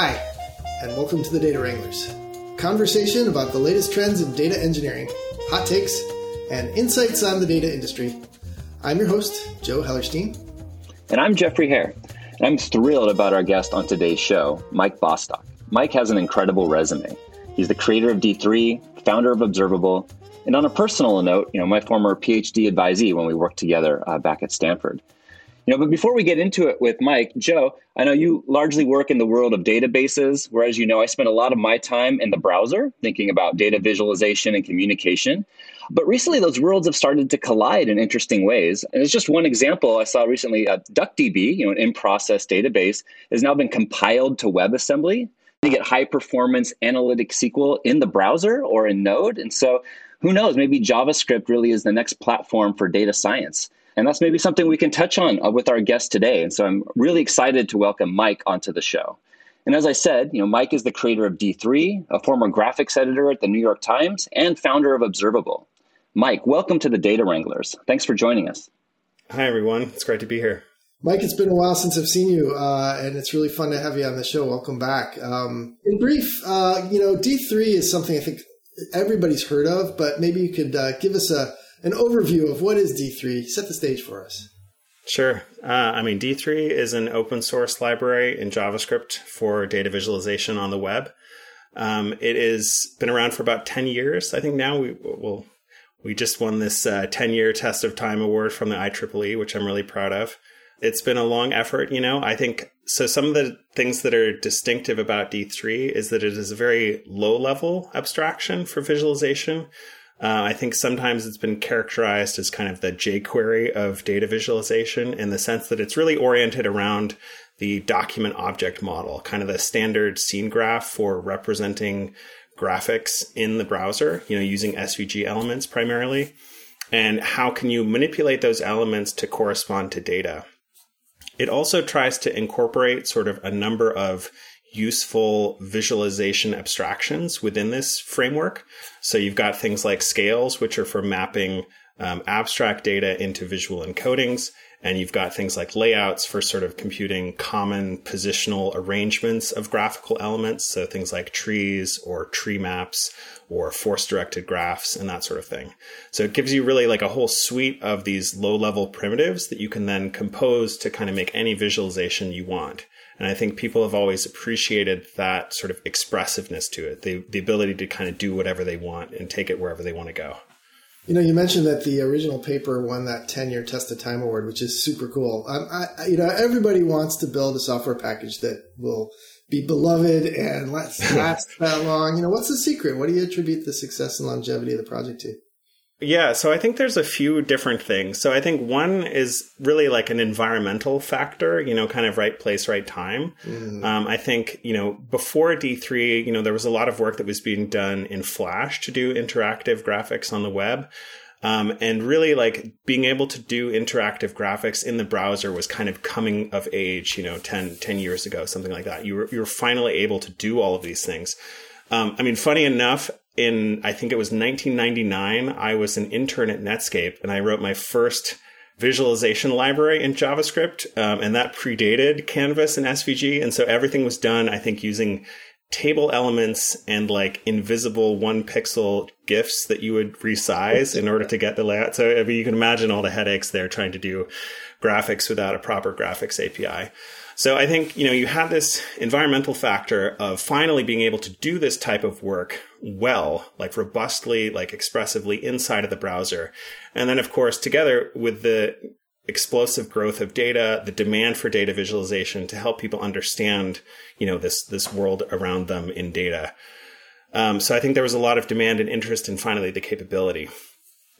Hi, and welcome to the Data Wranglers. Conversation about the latest trends in data engineering, hot takes, and insights on the data industry. I'm your host, Joe Hellerstein. And I'm Jeffrey Heer. And I'm thrilled about our guest on today's show, Mike Bostock. Mike has an incredible resume. He's the creator of D3, founder of Observable, and on a personal note, you know, my former PhD advisee when we worked together uh, back at Stanford. You know, but before we get into it with Mike, Joe, I know you largely work in the world of databases, whereas you know I spend a lot of my time in the browser thinking about data visualization and communication. But recently, those worlds have started to collide in interesting ways. And it's just one example I saw recently. Uh, DuckDB, you know, an in-process database, has now been compiled to WebAssembly. You get high performance analytic SQL in the browser or in Node. And so, who knows? Maybe JavaScript really is the next platform for data science. And that's maybe something we can touch on uh, with our guest today. And so I'm really excited to welcome Mike onto the show. And as I said, you know, Mike is the creator of D3, a former graphics editor at the New York Times, and founder of Observable. Mike, welcome to the Data Wranglers. Thanks for joining us. Hi, everyone. It's great to be here. Mike, it's been a while since I've seen you, uh, and it's really fun to have you on the show. Welcome back. Um, in brief, uh, you know, D3 is something I think everybody's heard of, but maybe you could uh, give us a an overview of what is D3. Set the stage for us. Sure. Uh, I mean, D3 is an open source library in JavaScript for data visualization on the web. Um, it has been around for about 10 years. I think now we will. We just won this uh, 10 year test of time award from the IEEE, which I'm really proud of. It's been a long effort, you know. I think so. Some of the things that are distinctive about D3 is that it is a very low level abstraction for visualization, uh, I think sometimes it's been characterized as kind of the jQuery of data visualization in the sense that it's really oriented around the document object model, kind of the standard scene graph for representing graphics in the browser, you know, using SVG elements primarily. And how can you manipulate those elements to correspond to data? It also tries to incorporate sort of a number of useful visualization abstractions within this framework. So you've got things like scales, which are for mapping um, abstract data into visual encodings. And you've got things like layouts for sort of computing common positional arrangements of graphical elements. So things like trees or tree maps or force directed graphs and that sort of thing. So it gives you really like a whole suite of these low level primitives that you can then compose to kind of make any visualization you want. And I think people have always appreciated that sort of expressiveness to it, the, the ability to kind of do whatever they want and take it wherever they want to go. You know, you mentioned that the original paper won that 10 year test of time award, which is super cool. Um, I, you know, everybody wants to build a software package that will be beloved and last, last that long. You know, what's the secret? What do you attribute the success and longevity of the project to? Yeah, so I think there's a few different things. So I think one is really like an environmental factor, you know, kind of right place, right time. Mm. Um, I think, you know, before D3, you know, there was a lot of work that was being done in Flash to do interactive graphics on the web. Um, and really like being able to do interactive graphics in the browser was kind of coming of age, you know, 10, 10 years ago, something like that. You were, you were finally able to do all of these things. Um, I mean, funny enough, in I think it was 1999, I was an intern at Netscape and I wrote my first visualization library in JavaScript, um, and that predated Canvas and SVG, and so everything was done, I think, using table elements and like invisible one pixel GIFs that you would resize in order to get the layout. So I mean, you can imagine all the headaches there trying to do graphics without a proper graphics API. So I think, you know, you have this environmental factor of finally being able to do this type of work well, like robustly, like expressively inside of the browser. And then, of course, together with the explosive growth of data, the demand for data visualization to help people understand, you know, this, this world around them in data. Um, so I think there was a lot of demand and interest in finally the capability.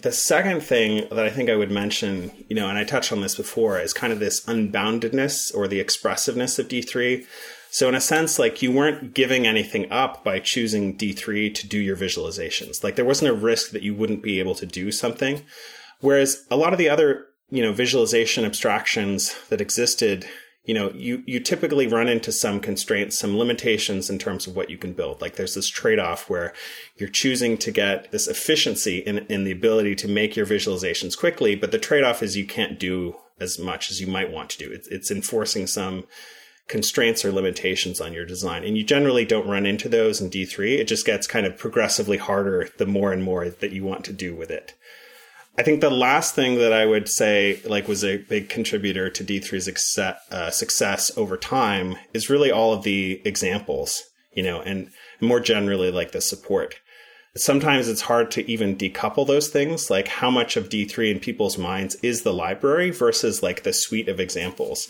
The second thing that I think I would mention, you know, and I touched on this before, is kind of this unboundedness or the expressiveness of D3. So in a sense, like you weren't giving anything up by choosing D3 to do your visualizations. Like there wasn't a risk that you wouldn't be able to do something. Whereas a lot of the other, you know, visualization abstractions that existed you know, you, you typically run into some constraints, some limitations in terms of what you can build. Like there's this trade off where you're choosing to get this efficiency in, in the ability to make your visualizations quickly, but the trade off is you can't do as much as you might want to do. It's, it's enforcing some constraints or limitations on your design. And you generally don't run into those in D3. It just gets kind of progressively harder the more and more that you want to do with it. I think the last thing that I would say, like, was a big contributor to D3's uh, success over time is really all of the examples, you know, and more generally, like the support. Sometimes it's hard to even decouple those things, like how much of D3 in people's minds is the library versus like the suite of examples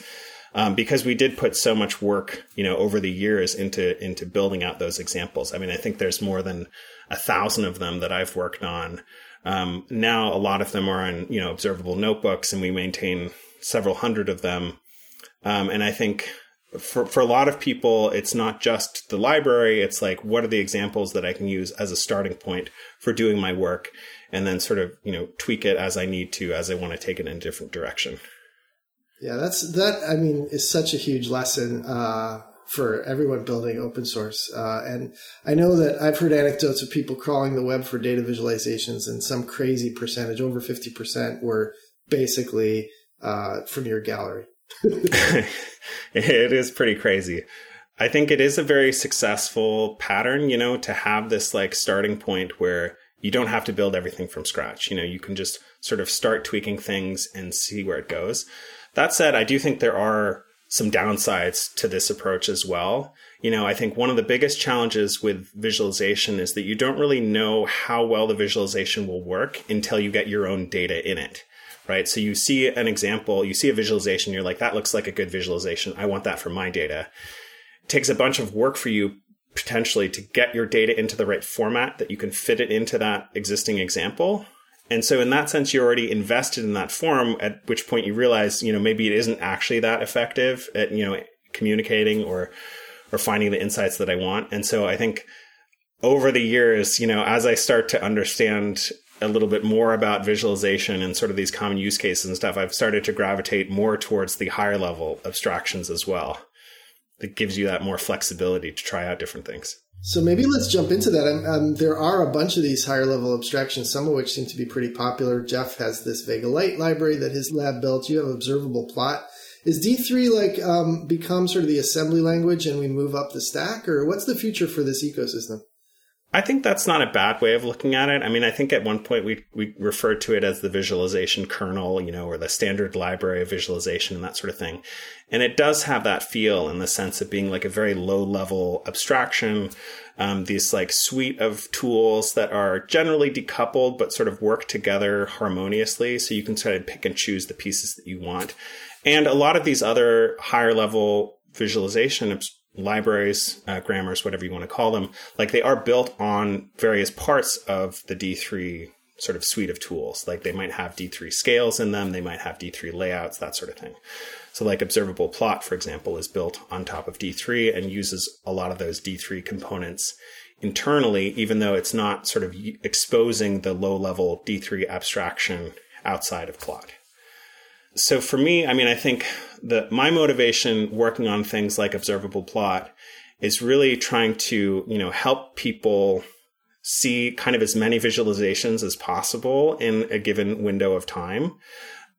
um, because we did put so much work, you know, over the years into into building out those examples. I mean, I think there's more than a thousand of them that I've worked on. Um, now, a lot of them are on you know observable notebooks, and we maintain several hundred of them. Um, and I think for for a lot of people, it's not just the library. It's like what are the examples that I can use as a starting point for doing my work, and then sort of you know tweak it as I need to, as I want to take it in a different direction. Yeah, that's that. I mean, is such a huge lesson uh, for everyone building open source. Uh, and I know that I've heard anecdotes of people crawling the web for data visualizations, and some crazy percentage, over fifty percent, were basically uh, from your gallery. it is pretty crazy. I think it is a very successful pattern, you know, to have this like starting point where you don't have to build everything from scratch. You know, you can just sort of start tweaking things and see where it goes. That said, I do think there are some downsides to this approach as well. You know, I think one of the biggest challenges with visualization is that you don't really know how well the visualization will work until you get your own data in it, right? So you see an example, you see a visualization, you're like, that looks like a good visualization. I want that for my data. It takes a bunch of work for you potentially to get your data into the right format that you can fit it into that existing example. And so in that sense, you're already invested in that form, at which point you realize, you know, maybe it isn't actually that effective at, you know, communicating or, or finding the insights that I want. And so I think over the years, you know, as I start to understand a little bit more about visualization and sort of these common use cases and stuff, I've started to gravitate more towards the higher level abstractions as well. That gives you that more flexibility to try out different things. So maybe let's jump into that. Um, there are a bunch of these higher level abstractions, some of which seem to be pretty popular. Jeff has this Vega-Lite library that his lab built. You have observable plot. Is D3 like um, become sort of the assembly language and we move up the stack, or what's the future for this ecosystem? I think that's not a bad way of looking at it. I mean, I think at one point we we referred to it as the visualization kernel, you know, or the standard library of visualization and that sort of thing. And it does have that feel in the sense of being like a very low level abstraction. Um, these like suite of tools that are generally decoupled but sort of work together harmoniously, so you can sort of pick and choose the pieces that you want. And a lot of these other higher level visualization libraries, uh, grammars, whatever you want to call them, like they are built on various parts of the D3 sort of suite of tools. Like they might have D3 scales in them, they might have D3 layouts, that sort of thing. So, like observable plot, for example, is built on top of D3 and uses a lot of those D3 components internally, even though it's not sort of exposing the low level D3 abstraction outside of plot so for me, I mean, I think that my motivation working on things like observable plot is really trying to, you know, help people see kind of as many visualizations as possible in a given window of time.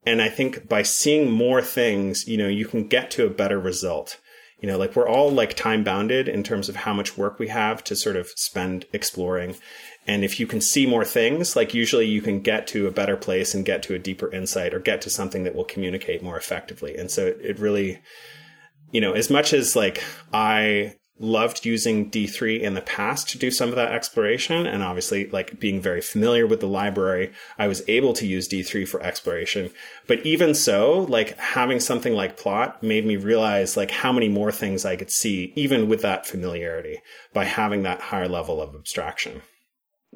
And I think by seeing more things, you know, you can get to a better result. You know, like we're all like time bounded in terms of how much work we have to sort of spend exploring. And if you can see more things, like usually you can get to a better place and get to a deeper insight or get to something that will communicate more effectively. And so it, it really, you know, as much as like I loved using D3 in the past to do some of that exploration. And obviously, like being very familiar with the library, I was able to use D3 for exploration. But even so, like having something like plot made me realize like how many more things I could see, even with that familiarity by having that higher level of abstraction.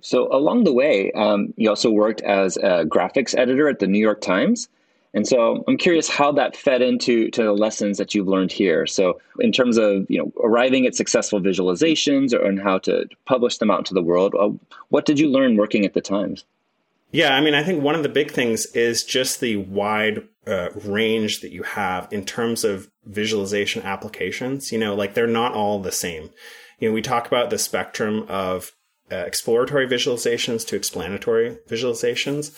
So along the way, um, you also worked as a graphics editor at the New York Times. And so I'm curious how that fed into to the lessons that you've learned here. So in terms of you know arriving at successful visualizations or and how to publish them out into the world, uh, what did you learn working at the Times? Yeah, I mean, I think one of the big things is just the wide uh, range that you have in terms of visualization applications. You know, like they're not all the same. You know, we talk about the spectrum of uh, exploratory visualizations to explanatory visualizations,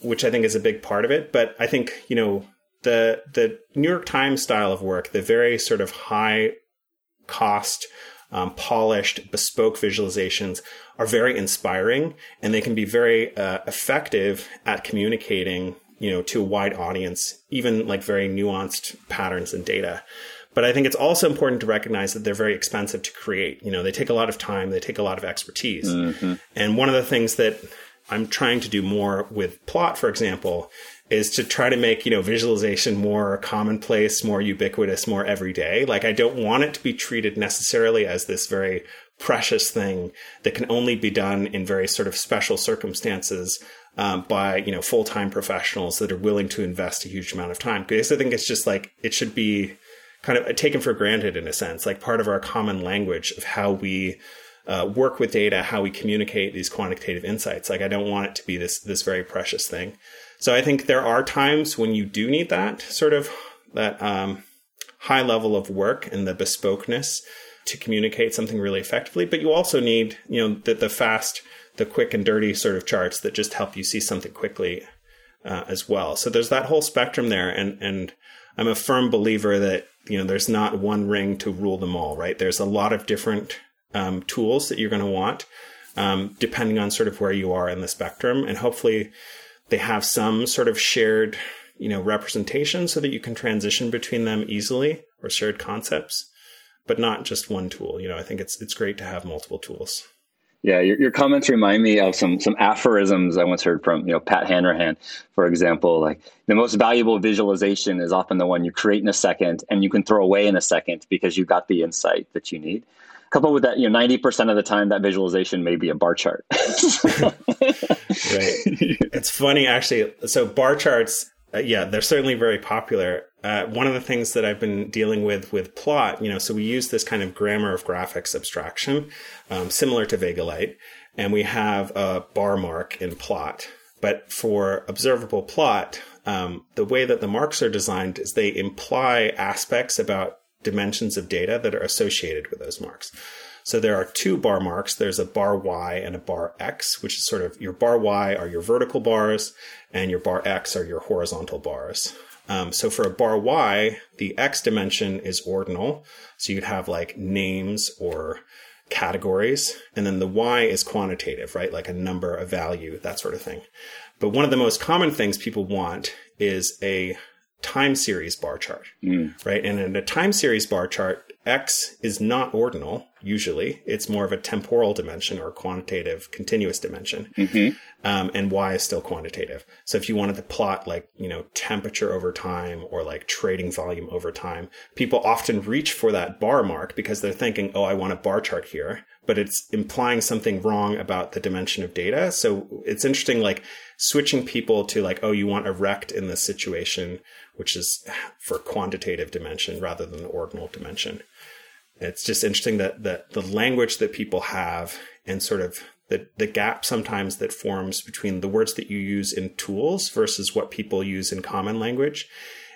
which I think is a big part of it. But I think, you know, the the New York Times style of work, the very sort of high cost, um, polished, bespoke visualizations are very inspiring, and they can be very uh, effective at communicating, you know, to a wide audience, even like very nuanced patterns and data. But I think it's also important to recognize that they're very expensive to create. You know, they take a lot of time, they take a lot of expertise. Mm-hmm. And one of the things that I'm trying to do more with plot, for example, is to try to make, you know, visualization more commonplace, more ubiquitous, more everyday. Like I don't want it to be treated necessarily as this very precious thing that can only be done in very sort of special circumstances um, by you know full time professionals that are willing to invest a huge amount of time. Because I think it's just like it should be kind of taken for granted in a sense, like part of our common language of how we uh, work with data, how we communicate these quantitative insights. Like I don't want it to be this this very precious thing. So I think there are times when you do need that sort of that um, high level of work and the bespokeness to communicate something really effectively. But you also need, you know, the, the fast, the quick and dirty sort of charts that just help you see something quickly uh, as well. So there's that whole spectrum there, and and I'm a firm believer that you know there's not one ring to rule them all. Right? There's a lot of different um, tools that you're going to want, um, depending on sort of where you are in the spectrum, and hopefully they have some sort of shared, you know, representation so that you can transition between them easily or shared concepts, but not just one tool. You know, I think it's it's great to have multiple tools. Yeah, your, your comments remind me of some some aphorisms I once heard from you know Pat Hanrahan, for example. Like the most valuable visualization is often the one you create in a second and you can throw away in a second because you got the insight that you need coupled with that, you know, 90% of the time that visualization may be a bar chart. right. It's funny, actually. So bar charts, uh, yeah, they're certainly very popular. Uh, one of the things that I've been dealing with with plot, you know, so we use this kind of grammar of graphics abstraction, um, similar to VegaLite, and we have a bar mark in plot. But for observable plot, um, the way that the marks are designed is they imply aspects about dimensions of data that are associated with those marks. So there are two bar marks. There's a bar Y and a bar X, which is sort of your bar Y are your vertical bars and your bar X are your horizontal bars. Um, so for a bar Y, the X dimension is ordinal. So you'd have like names or categories. And then the Y is quantitative, right? Like a number, a value, that sort of thing. But one of the most common things people want is a time series bar chart, mm. right? And in a time series bar chart, X is not ordinal, usually. It's more of a temporal dimension or quantitative continuous dimension. Mm-hmm. Um, and Y is still quantitative. So if you wanted to plot like, you know, temperature over time or like trading volume over time, people often reach for that bar mark because they're thinking, oh, I want a bar chart here but it's implying something wrong about the dimension of data. So it's interesting, like switching people to like, oh, you want a rect in this situation, which is for quantitative dimension rather than the ordinal dimension. It's just interesting that, the language that people have and sort of the, the gap sometimes that forms between the words that you use in tools versus what people use in common language.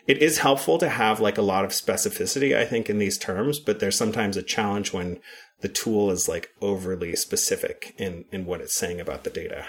It is helpful to have like a lot of specificity, I think, in these terms, but there's sometimes a challenge when the tool is like overly specific in in what it's saying about the data.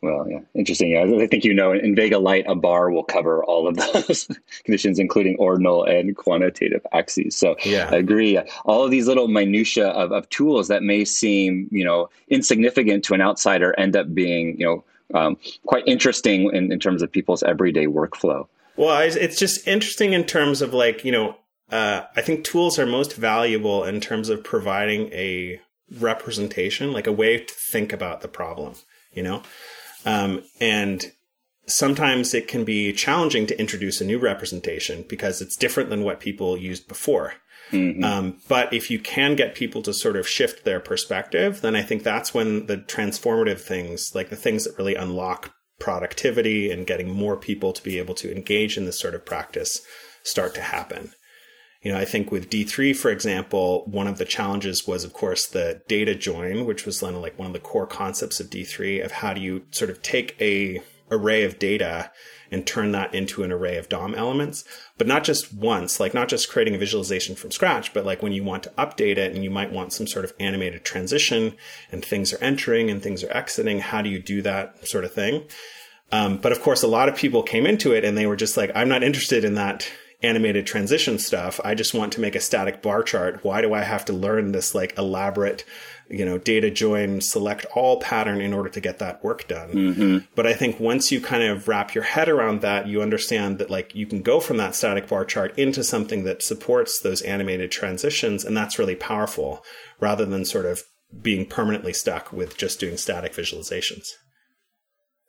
Well, yeah, interesting. Yeah, I think you know in VegaLite, a bar will cover all of those conditions, including ordinal and quantitative axes. So yeah. I agree. All of these little minutia of, of tools that may seem, you know, insignificant to an outsider end up being, you know, um, quite interesting in, in terms of people's everyday workflow. Well, it's just interesting in terms of like, you know, uh, I think tools are most valuable in terms of providing a representation, like a way to think about the problem, you know? Um, and sometimes it can be challenging to introduce a new representation because it's different than what people used before. Mm-hmm. Um, but if you can get people to sort of shift their perspective, then I think that's when the transformative things, like the things that really unlock productivity and getting more people to be able to engage in this sort of practice, start to happen. You know, I think with D3, for example, one of the challenges was, of course, the data join, which was like one of the core concepts of D3 of how do you sort of take a array of data and turn that into an array of DOM elements, but not just once, like not just creating a visualization from scratch, but like when you want to update it and you might want some sort of animated transition and things are entering and things are exiting, how do you do that sort of thing? Um, but of course, a lot of people came into it and they were just like, I'm not interested in that animated transition stuff. I just want to make a static bar chart. Why do I have to learn this like elaborate, you know, data join select all pattern in order to get that work done? Mm-hmm. But I think once you kind of wrap your head around that, you understand that like you can go from that static bar chart into something that supports those animated transitions. And that's really powerful rather than sort of being permanently stuck with just doing static visualizations.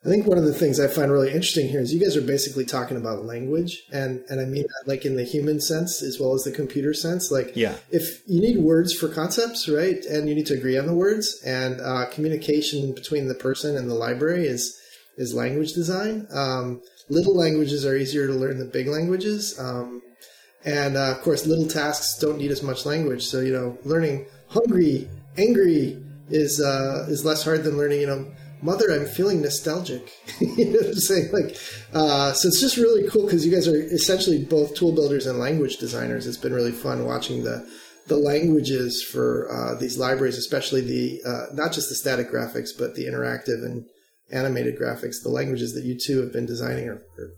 I think one of the things I find really interesting here is you guys are basically talking about language, and and I mean that like in the human sense as well as the computer sense. Like, yeah, if you need words for concepts, right, and you need to agree on the words, and uh, communication between the person and the library is is language design. Um, little languages are easier to learn than big languages, um, and uh, of course, little tasks don't need as much language. So you know, learning hungry, angry is uh, is less hard than learning you know mother, I'm feeling nostalgic. you know what I'm saying? Like, uh, so it's just really cool because you guys are essentially both tool builders and language designers. It's been really fun watching the the languages for uh, these libraries, especially the uh, not just the static graphics, but the interactive and animated graphics. The languages that you two have been designing are, are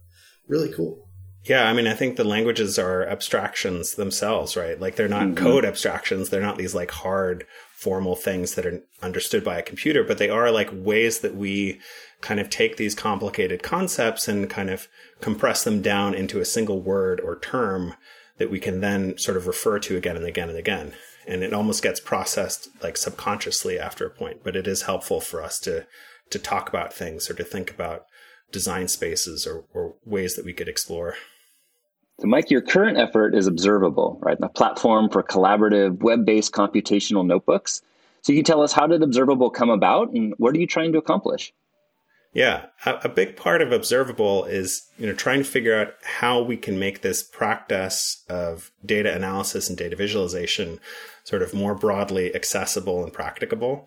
really cool. Yeah, I mean, I think the languages are abstractions themselves, right? Like they're not mm-hmm. code abstractions. They're not these like hard formal things that are understood by a computer, but they are like ways that we kind of take these complicated concepts and kind of compress them down into a single word or term that we can then sort of refer to again and again and again. And it almost gets processed like subconsciously after a point, but it is helpful for us to to talk about things or to think about design spaces or, or ways that we could explore. So, Mike, your current effort is Observable, right? A platform for collaborative web based computational notebooks. So, you can tell us how did Observable come about and what are you trying to accomplish? Yeah, a, big part of Observable is you know trying to figure out how we can make this practice of data analysis and data visualization sort of more broadly accessible and practicable.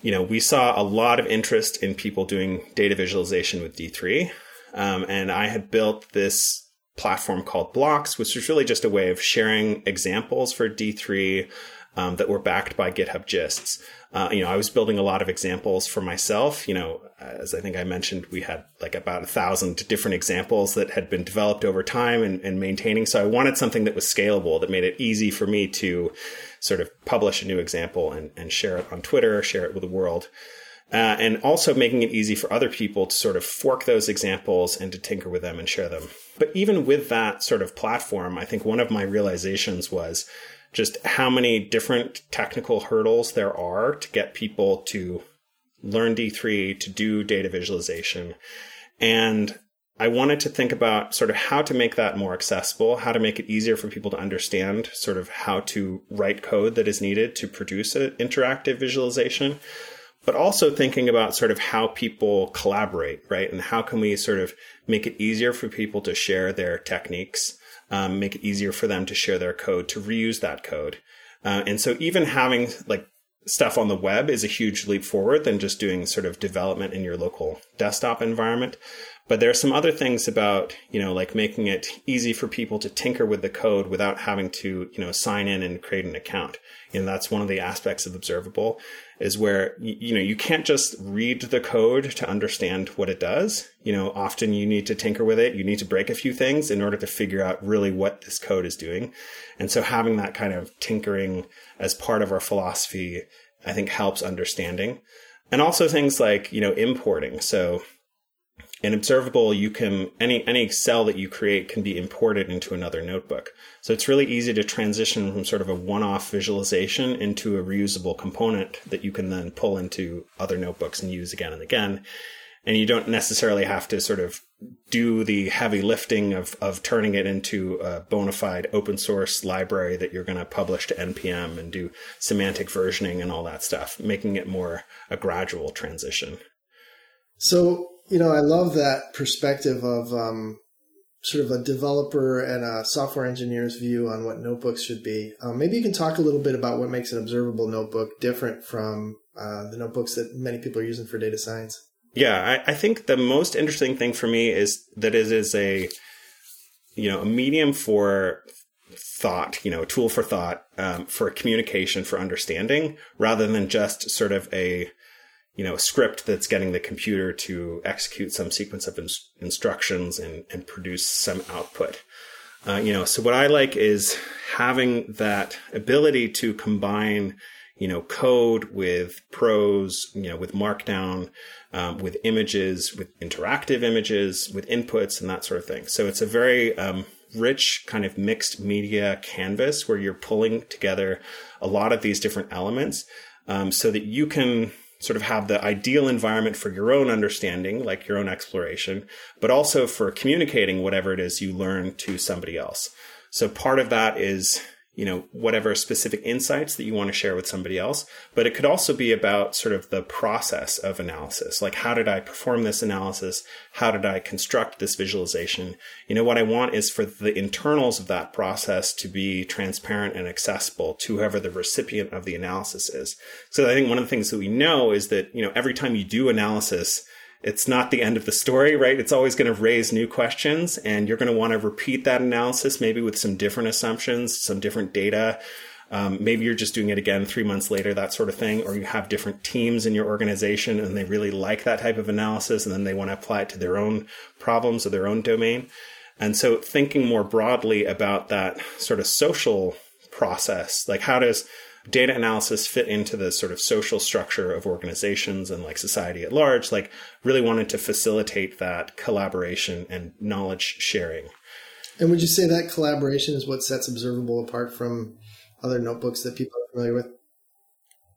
You know, we saw a lot of interest in people doing data visualization with D3, um, and I had built this platform called Blocks, which was really just a way of sharing examples for D3 um, that were backed by GitHub gists. Uh, you know, I was building a lot of examples for myself. You know, as I think I mentioned, we had like about a thousand different examples that had been developed over time and, and maintaining. So I wanted something that was scalable, that made it easy for me to sort of publish a new example and, and share it on Twitter, share it with the world. Uh, and also making it easy for other people to sort of fork those examples and to tinker with them and share them. But even with that sort of platform, I think one of my realizations was just how many different technical hurdles there are to get people to learn D3, to do data visualization. And I wanted to think about sort of how to make that more accessible, how to make it easier for people to understand sort of how to write code that is needed to produce an interactive visualization but also thinking about sort of how people collaborate, right? And how can we sort of make it easier for people to share their techniques, um, make it easier for them to share their code, to reuse that code. Uh, and so even having like stuff on the web is a huge leap forward than just doing sort of development in your local desktop environment. But there are some other things about, you know, like making it easy for people to tinker with the code without having to, you know, sign in and create an account. And that's one of the aspects of observable is where, you know, you can't just read the code to understand what it does. You know, often you need to tinker with it. You need to break a few things in order to figure out really what this code is doing. And so having that kind of tinkering as part of our philosophy, I think helps understanding. And also things like, you know, importing. So in observable you can any any cell that you create can be imported into another notebook. So it's really easy to transition from sort of a one-off visualization into a reusable component that you can then pull into other notebooks and use again and again. And you don't necessarily have to sort of do the heavy lifting of, of turning it into a bona fide open source library that you're going to publish to npm and do semantic versioning and all that stuff making it more a gradual transition. So you know, I love that perspective of um, sort of a developer and a software engineer's view on what notebooks should be. Um, maybe you can talk a little bit about what makes an observable notebook different from uh, the notebooks that many people are using for data science. Yeah, I, I think the most interesting thing for me is that it is a you know a medium for thought, you know, a tool for thought, um, for communication, for understanding, rather than just sort of a you know, a script that's getting the computer to execute some sequence of in- instructions and, and produce some output. Uh, you know, so what I like is having that ability to combine, you know, code with prose, you know, with markdown, um, with images, with interactive images, with inputs and that sort of thing. So it's a very um, rich kind of mixed media canvas where you're pulling together a lot of these different elements um, so that you can sort of have the ideal environment for your own understanding, like your own exploration, but also for communicating whatever it is you learn to somebody else. So part of that is you know, whatever specific insights that you want to share with somebody else. But it could also be about sort of the process of analysis. Like, how did I perform this analysis? How did I construct this visualization? You know, what I want is for the internals of that process to be transparent and accessible to whoever the recipient of the analysis is. So I think one of the things that we know is that, you know, every time you do analysis, it's not the end of the story, right? It's always going to raise new questions, and you're going to want to repeat that analysis, maybe with some different assumptions, some different data. Um, maybe you're just doing it again three months later, that sort of thing, or you have different teams in your organization and they really like that type of analysis and then they want to apply it to their own problems or their own domain. And so thinking more broadly about that sort of social process, like how does data analysis fit into the sort of social structure of organizations and like society at large, like really wanted to facilitate that collaboration and knowledge sharing. And would you say that collaboration is what sets Observable apart from other notebooks that people are familiar with?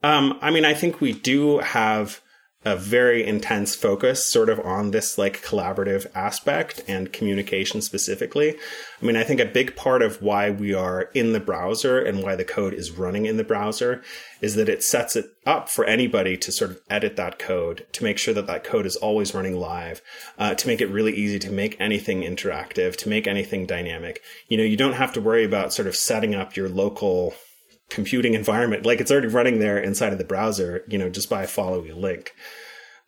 Um, I mean, I think we do have a very intense focus sort of on this like collaborative aspect and communication specifically. I mean, I think a big part of why we are in the browser and why the code is running in the browser is that it sets it up for anybody to sort of edit that code, to make sure that that code is always running live, uh, to make it really easy to make anything interactive, to make anything dynamic. You know, you don't have to worry about sort of setting up your local computing environment. Like it's already running there inside of the browser, you know, just by following a link.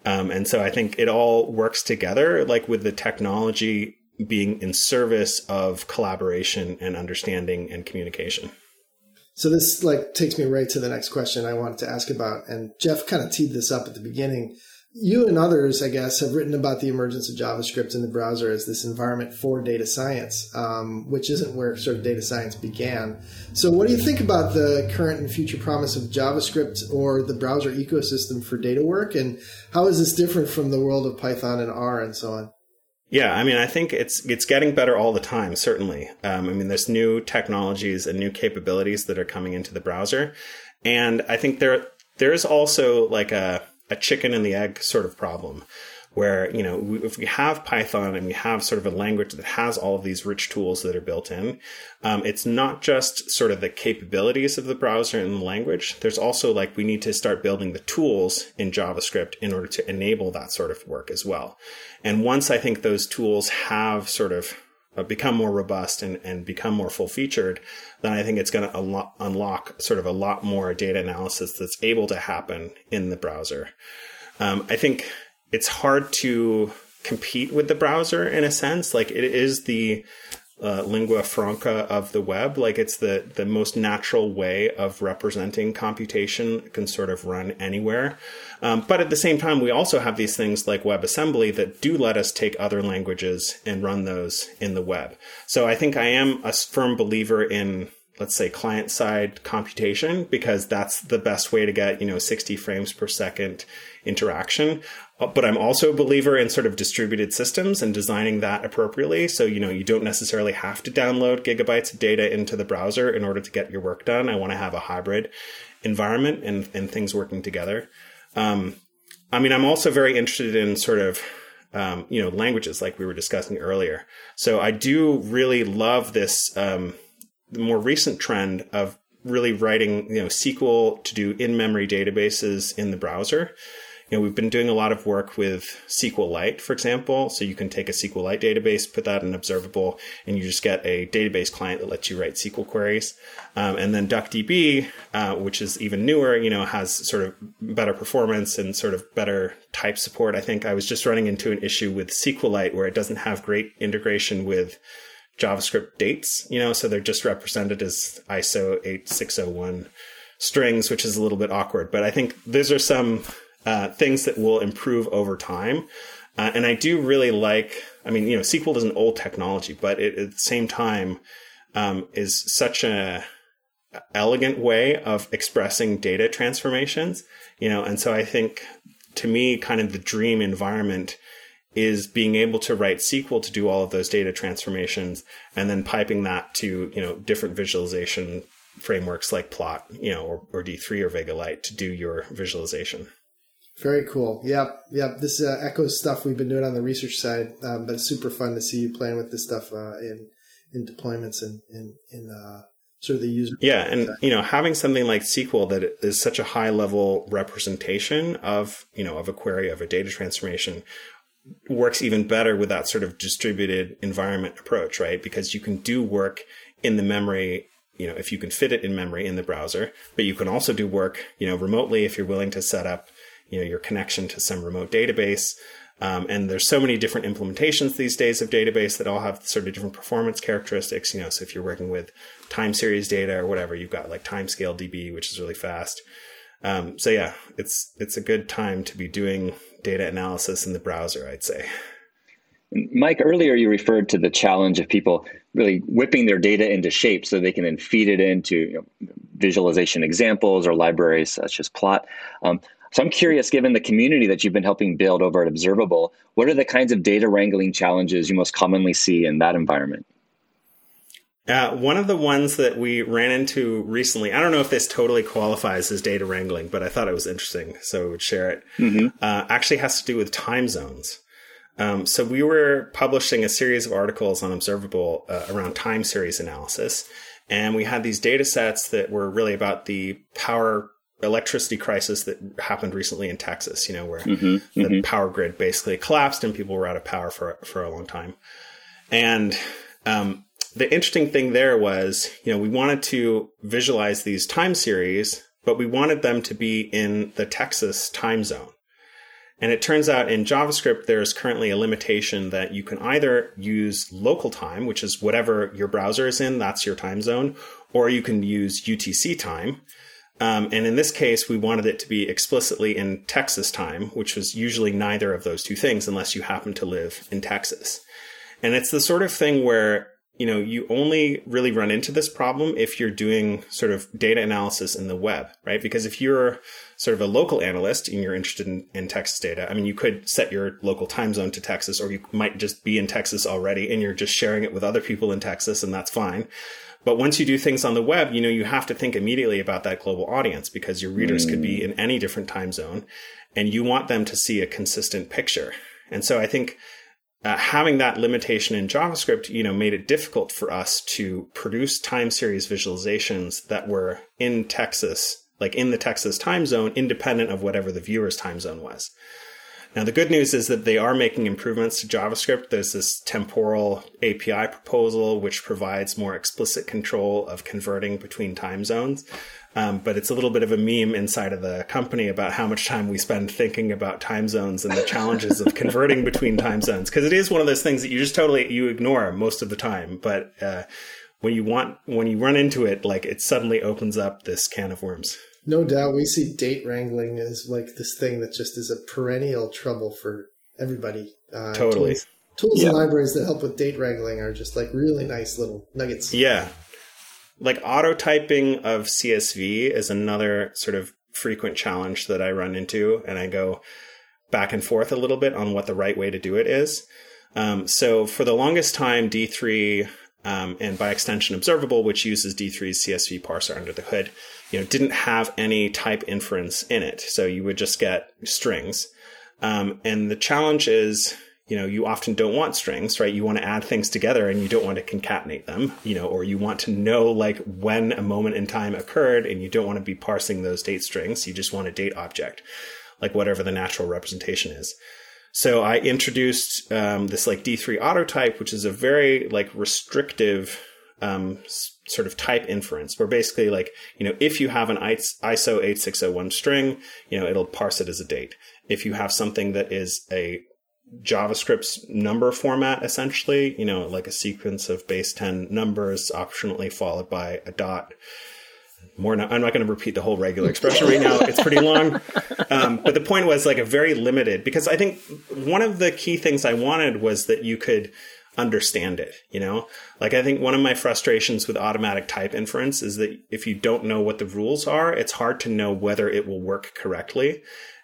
Um, and so I think it all works together, like with the technology being in service of collaboration and understanding and communication. So this like takes me right to the next question I wanted to ask about. And Jeff kind of teed this up at the beginning you and others, I guess, have written about the emergence of JavaScript in the browser as this environment for data science, um, which isn't where sort of data science began. So, what do you think about the current and future promise of JavaScript or the browser ecosystem for data work, and how is this different from the world of Python and R and so on? Yeah, I mean, I think it's it's getting better all the time. Certainly, um, I mean, there's new technologies and new capabilities that are coming into the browser, and I think there there's also like a a chicken and the egg sort of problem where you know if we have python and we have sort of a language that has all of these rich tools that are built in um, it's not just sort of the capabilities of the browser and the language. There's also like we need to start building the tools in javascript in order to enable that sort of work as well. And once i think those tools have sort of uh, become more robust and, and become more full featured, then I think it's going to unlock, unlock sort of a lot more data analysis that's able to happen in the browser. Um, I think it's hard to compete with the browser in a sense. Like it is the uh, lingua franca of the web. Like it's the the most natural way of representing computation. Can sort of run anywhere. Um, but at the same time, we also have these things like WebAssembly that do let us take other languages and run those in the web. So I think I am a firm believer in let's say client side computation because that's the best way to get you know 60 frames per second interaction but i'm also a believer in sort of distributed systems and designing that appropriately. So you know you don't necessarily have to download gigabytes of data into the browser in order to get your work done. I want to have a hybrid environment and, and things working together. Um, i mean i'm also very interested in sort of um, you know languages like we were discussing earlier. So i do really love this um, the more recent trend of really writing, you know, SQL to do in-memory databases in the browser. You know, we've been doing a lot of work with SQLite, for example. So you can take a SQLite database, put that in Observable, and you just get a database client that lets you write SQL queries. Um, and then DuckDB, uh, which is even newer, you know, has sort of better performance and sort of better type support. I think I was just running into an issue with SQLite where it doesn't have great integration with JavaScript dates, you know, so they're just represented as ISO 8601 strings, which is a little bit awkward. But I think those are some uh, things that will improve over time. Uh, and I do really like, I mean, you know, SQL is an old technology, but it, at the same time um, is such a elegant way of expressing data transformations, you know, and so I think to me, kind of the dream environment is being able to write SQL to do all of those data transformations and then piping that to, you know, different visualization frameworks like Plot, you know, or, or D3 or Vega Lite to do your visualization. Very cool. Yep. Yep. This uh, echoes stuff we've been doing on the research side, um, but it's super fun to see you playing with this stuff uh, in in deployments and in in uh, sort of the user. Yeah, and you know, having something like SQL that is such a high level representation of you know of a query of a data transformation works even better with that sort of distributed environment approach, right? Because you can do work in the memory you know if you can fit it in memory in the browser but you can also do work you know remotely if you're willing to set up you know your connection to some remote database. Um, and there's so many different implementations these days of database that all have sort of different performance characteristics. You know, so if you're working with time series data or whatever, you've got like TimescaleDB, which is really fast. Um, so yeah, it's it's a good time to be doing data analysis in the browser, I'd say. Mike, earlier you referred to the challenge of people really whipping their data into shape so they can then feed it into you know, visualization examples or libraries such as Plot. Um, so I'm curious, given the community that you've been helping build over at Observable, what are the kinds of data wrangling challenges you most commonly see in that environment? Uh, one of the ones that we ran into recently, I don't know if this totally qualifies as data wrangling, but I thought it was interesting, so I would share it. Mm-hmm. Uh, actually has to do with time zones. Um, so we were publishing a series of articles on Observable uh, around time series analysis, and we had these data sets that were really about the power electricity crisis that happened recently in Texas, you know, where mm-hmm, the mm-hmm. power grid basically collapsed and people were out of power for, for a long time. And, um, the interesting thing there was, you know, we wanted to visualize these time series, but we wanted them to be in the Texas time zone. And it turns out in JavaScript, there's currently a limitation that you can either use local time, which is whatever your browser is in, that's your time zone, or you can use UTC time, um, and in this case, we wanted it to be explicitly in Texas time, which was usually neither of those two things unless you happen to live in Texas. And it's the sort of thing where, you know, you only really run into this problem if you're doing sort of data analysis in the web, right? Because if you're sort of a local analyst and you're interested in, in Texas data, I mean, you could set your local time zone to Texas, or you might just be in Texas already and you're just sharing it with other people in Texas, and that's fine. But once you do things on the web, you know, you have to think immediately about that global audience because your readers mm. could be mm. in any different time zone and you want them to see a consistent picture. And so I think uh, having that limitation in JavaScript, you know, made it difficult for us to produce time series visualizations that were in Texas, like in the Texas time zone, independent of whatever the viewer's time zone was. Now, the good news is that they are making improvements to JavaScript. There's this temporal API proposal, which provides more explicit control of converting between time zones. Um, but it's a little bit of a meme inside of the company about how much time we spend thinking about time zones and the challenges of converting between time zones. Because it is one of those things that you just totally you ignore most of the time. But uh, when you want when you run into it, like it suddenly opens up this can of worms. No doubt, we see date wrangling as like this thing that just is a perennial trouble for everybody. Uh, totally. Tools, tools yeah. and libraries that help with date wrangling are just like really nice little nuggets. Yeah. Like auto typing of CSV is another sort of frequent challenge that I run into, and I go back and forth a little bit on what the right way to do it is. Um, so for the longest time, D3 um, and by extension Observable, which uses D3's CSV parser under the hood, you know, didn't have any type inference in it. So you would just get strings. Um, and the challenge is, you know, you often don't want strings, right? You want to add things together and you don't want to concatenate them, you know, or you want to know like when a moment in time occurred and you don't want to be parsing those date strings. You just want a date object, like whatever the natural representation is. So I introduced um, this like D3 auto type, which is a very like restrictive um, sort of type inference, where basically like you know if you have an ISO 8601 string, you know it'll parse it as a date. If you have something that is a JavaScript's number format, essentially, you know, like a sequence of base 10 numbers, optionally followed by a dot, more. Not, I'm not going to repeat the whole regular expression right now. It's pretty long. Um, but the point was like a very limited because I think one of the key things I wanted was that you could understand it, you know? Like I think one of my frustrations with automatic type inference is that if you don't know what the rules are, it's hard to know whether it will work correctly.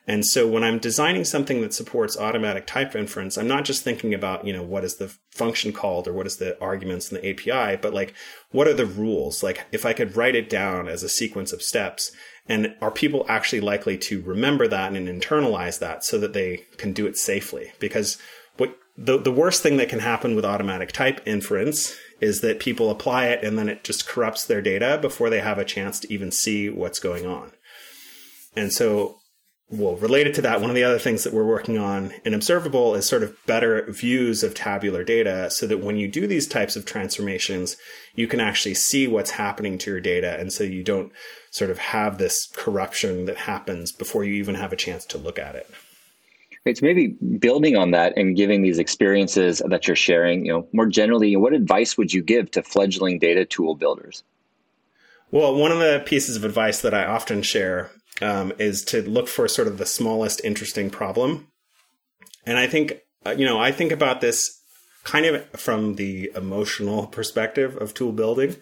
And so when I'm designing something that supports automatic type inference, I'm not just thinking about, you know, what is the function called or what is the arguments in the API, but like, what are the rules? Like, if I could write it down as a sequence of steps, and are people actually likely to remember that and internalize that so that they can do it safely? Because what the, the worst thing that can happen with automatic type inference is that people apply it and then it just corrupts their data before they have a chance to even see what's going on. And so well, related to that, one of the other things that we're working on in Observable is sort of better views of tabular data so that when you do these types of transformations, you can actually see what's happening to your data. And so you don't sort of have this corruption that happens before you even have a chance to look at it. It's maybe building on that and giving these experiences that you're sharing, you know, more generally, what advice would you give to fledgling data tool builders? Well, one of the pieces of advice that I often share um, is to look for sort of the smallest interesting problem. And I think, uh, you know, I think about this kind of from the emotional perspective of tool building,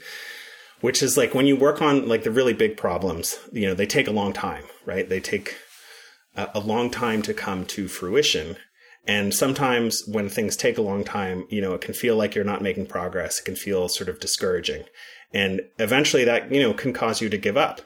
which is like when you work on like the really big problems, you know, they take a long time, right? They take a, long time to come to fruition. And sometimes when things take a long time, you know, it can feel like you're not making progress. It can feel sort of discouraging. And eventually that, you know, can cause you to give up.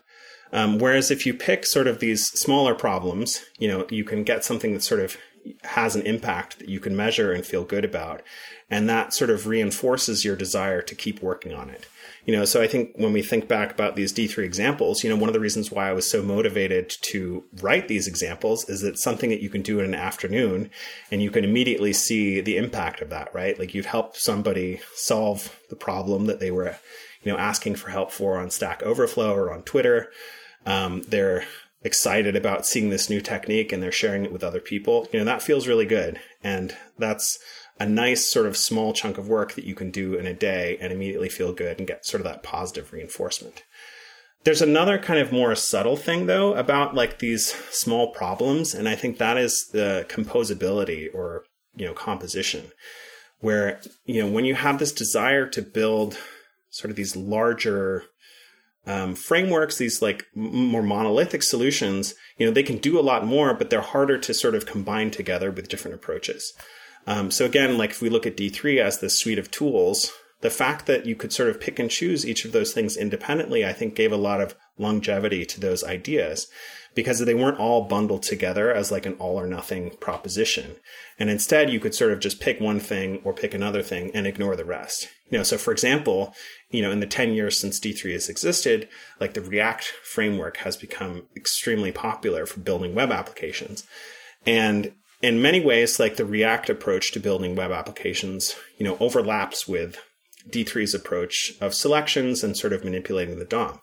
Um, whereas if you pick sort of these smaller problems, you know, you can get something that sort of has an impact that you can measure and feel good about. And that sort of reinforces your desire to keep working on it. You know, so I think when we think back about these D3 examples, you know, one of the reasons why I was so motivated to write these examples is that something that you can do in an afternoon and you can immediately see the impact of that, right? Like you've helped somebody solve the problem that they were, you know, asking for help for on Stack Overflow or on Twitter um, they're excited about seeing this new technique and they're sharing it with other people, you know, that feels really good. And that's a nice sort of small chunk of work that you can do in a day and immediately feel good and get sort of that positive reinforcement. There's another kind of more subtle thing though about like these small problems. And I think that is the composability or, you know, composition where, you know, when you have this desire to build sort of these larger um, frameworks, these like more monolithic solutions, you know, they can do a lot more, but they're harder to sort of combine together with different approaches. Um, so again, like if we look at D3 as this suite of tools, the fact that you could sort of pick and choose each of those things independently, I think gave a lot of longevity to those ideas because they weren't all bundled together as like an all or nothing proposition. And instead, you could sort of just pick one thing or pick another thing and ignore the rest. You know, so for example, you know, in the 10 years since D3 has existed, like the React framework has become extremely popular for building web applications. And in many ways, like the React approach to building web applications, you know, overlaps with D3's approach of selections and sort of manipulating the DOM.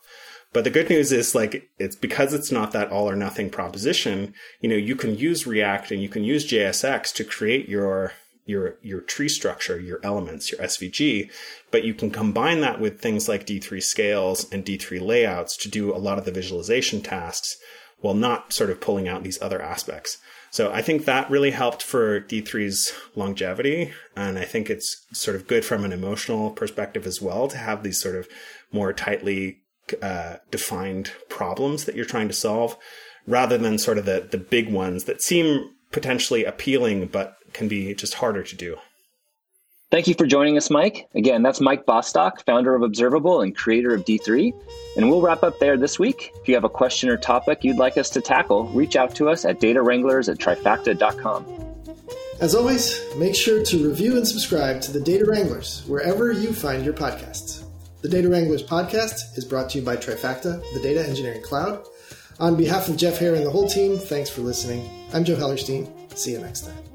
But the good news is like it's because it's not that all or nothing proposition, you know, you can use React and you can use JSX to create your your your tree structure, your elements, your SVG, but you can combine that with things like D3 scales and D3 layouts to do a lot of the visualization tasks while not sort of pulling out these other aspects. So I think that really helped for D3's longevity. And I think it's sort of good from an emotional perspective as well to have these sort of more tightly uh, defined problems that you're trying to solve rather than sort of the, the big ones that seem potentially appealing but can be just harder to do. Thank you for joining us, Mike. Again, that's Mike Bostock, founder of Observable and creator of D3. And we'll wrap up there this week. If you have a question or topic you'd like us to tackle, reach out to us at datawranglers at trifacta.com. As always, make sure to review and subscribe to the Data Wranglers wherever you find your podcasts. The Data Wranglers podcast is brought to you by Trifacta, the data engineering cloud. On behalf of Jeff Heer and the whole team, thanks for listening. I'm Joe Hellerstein. See you next time.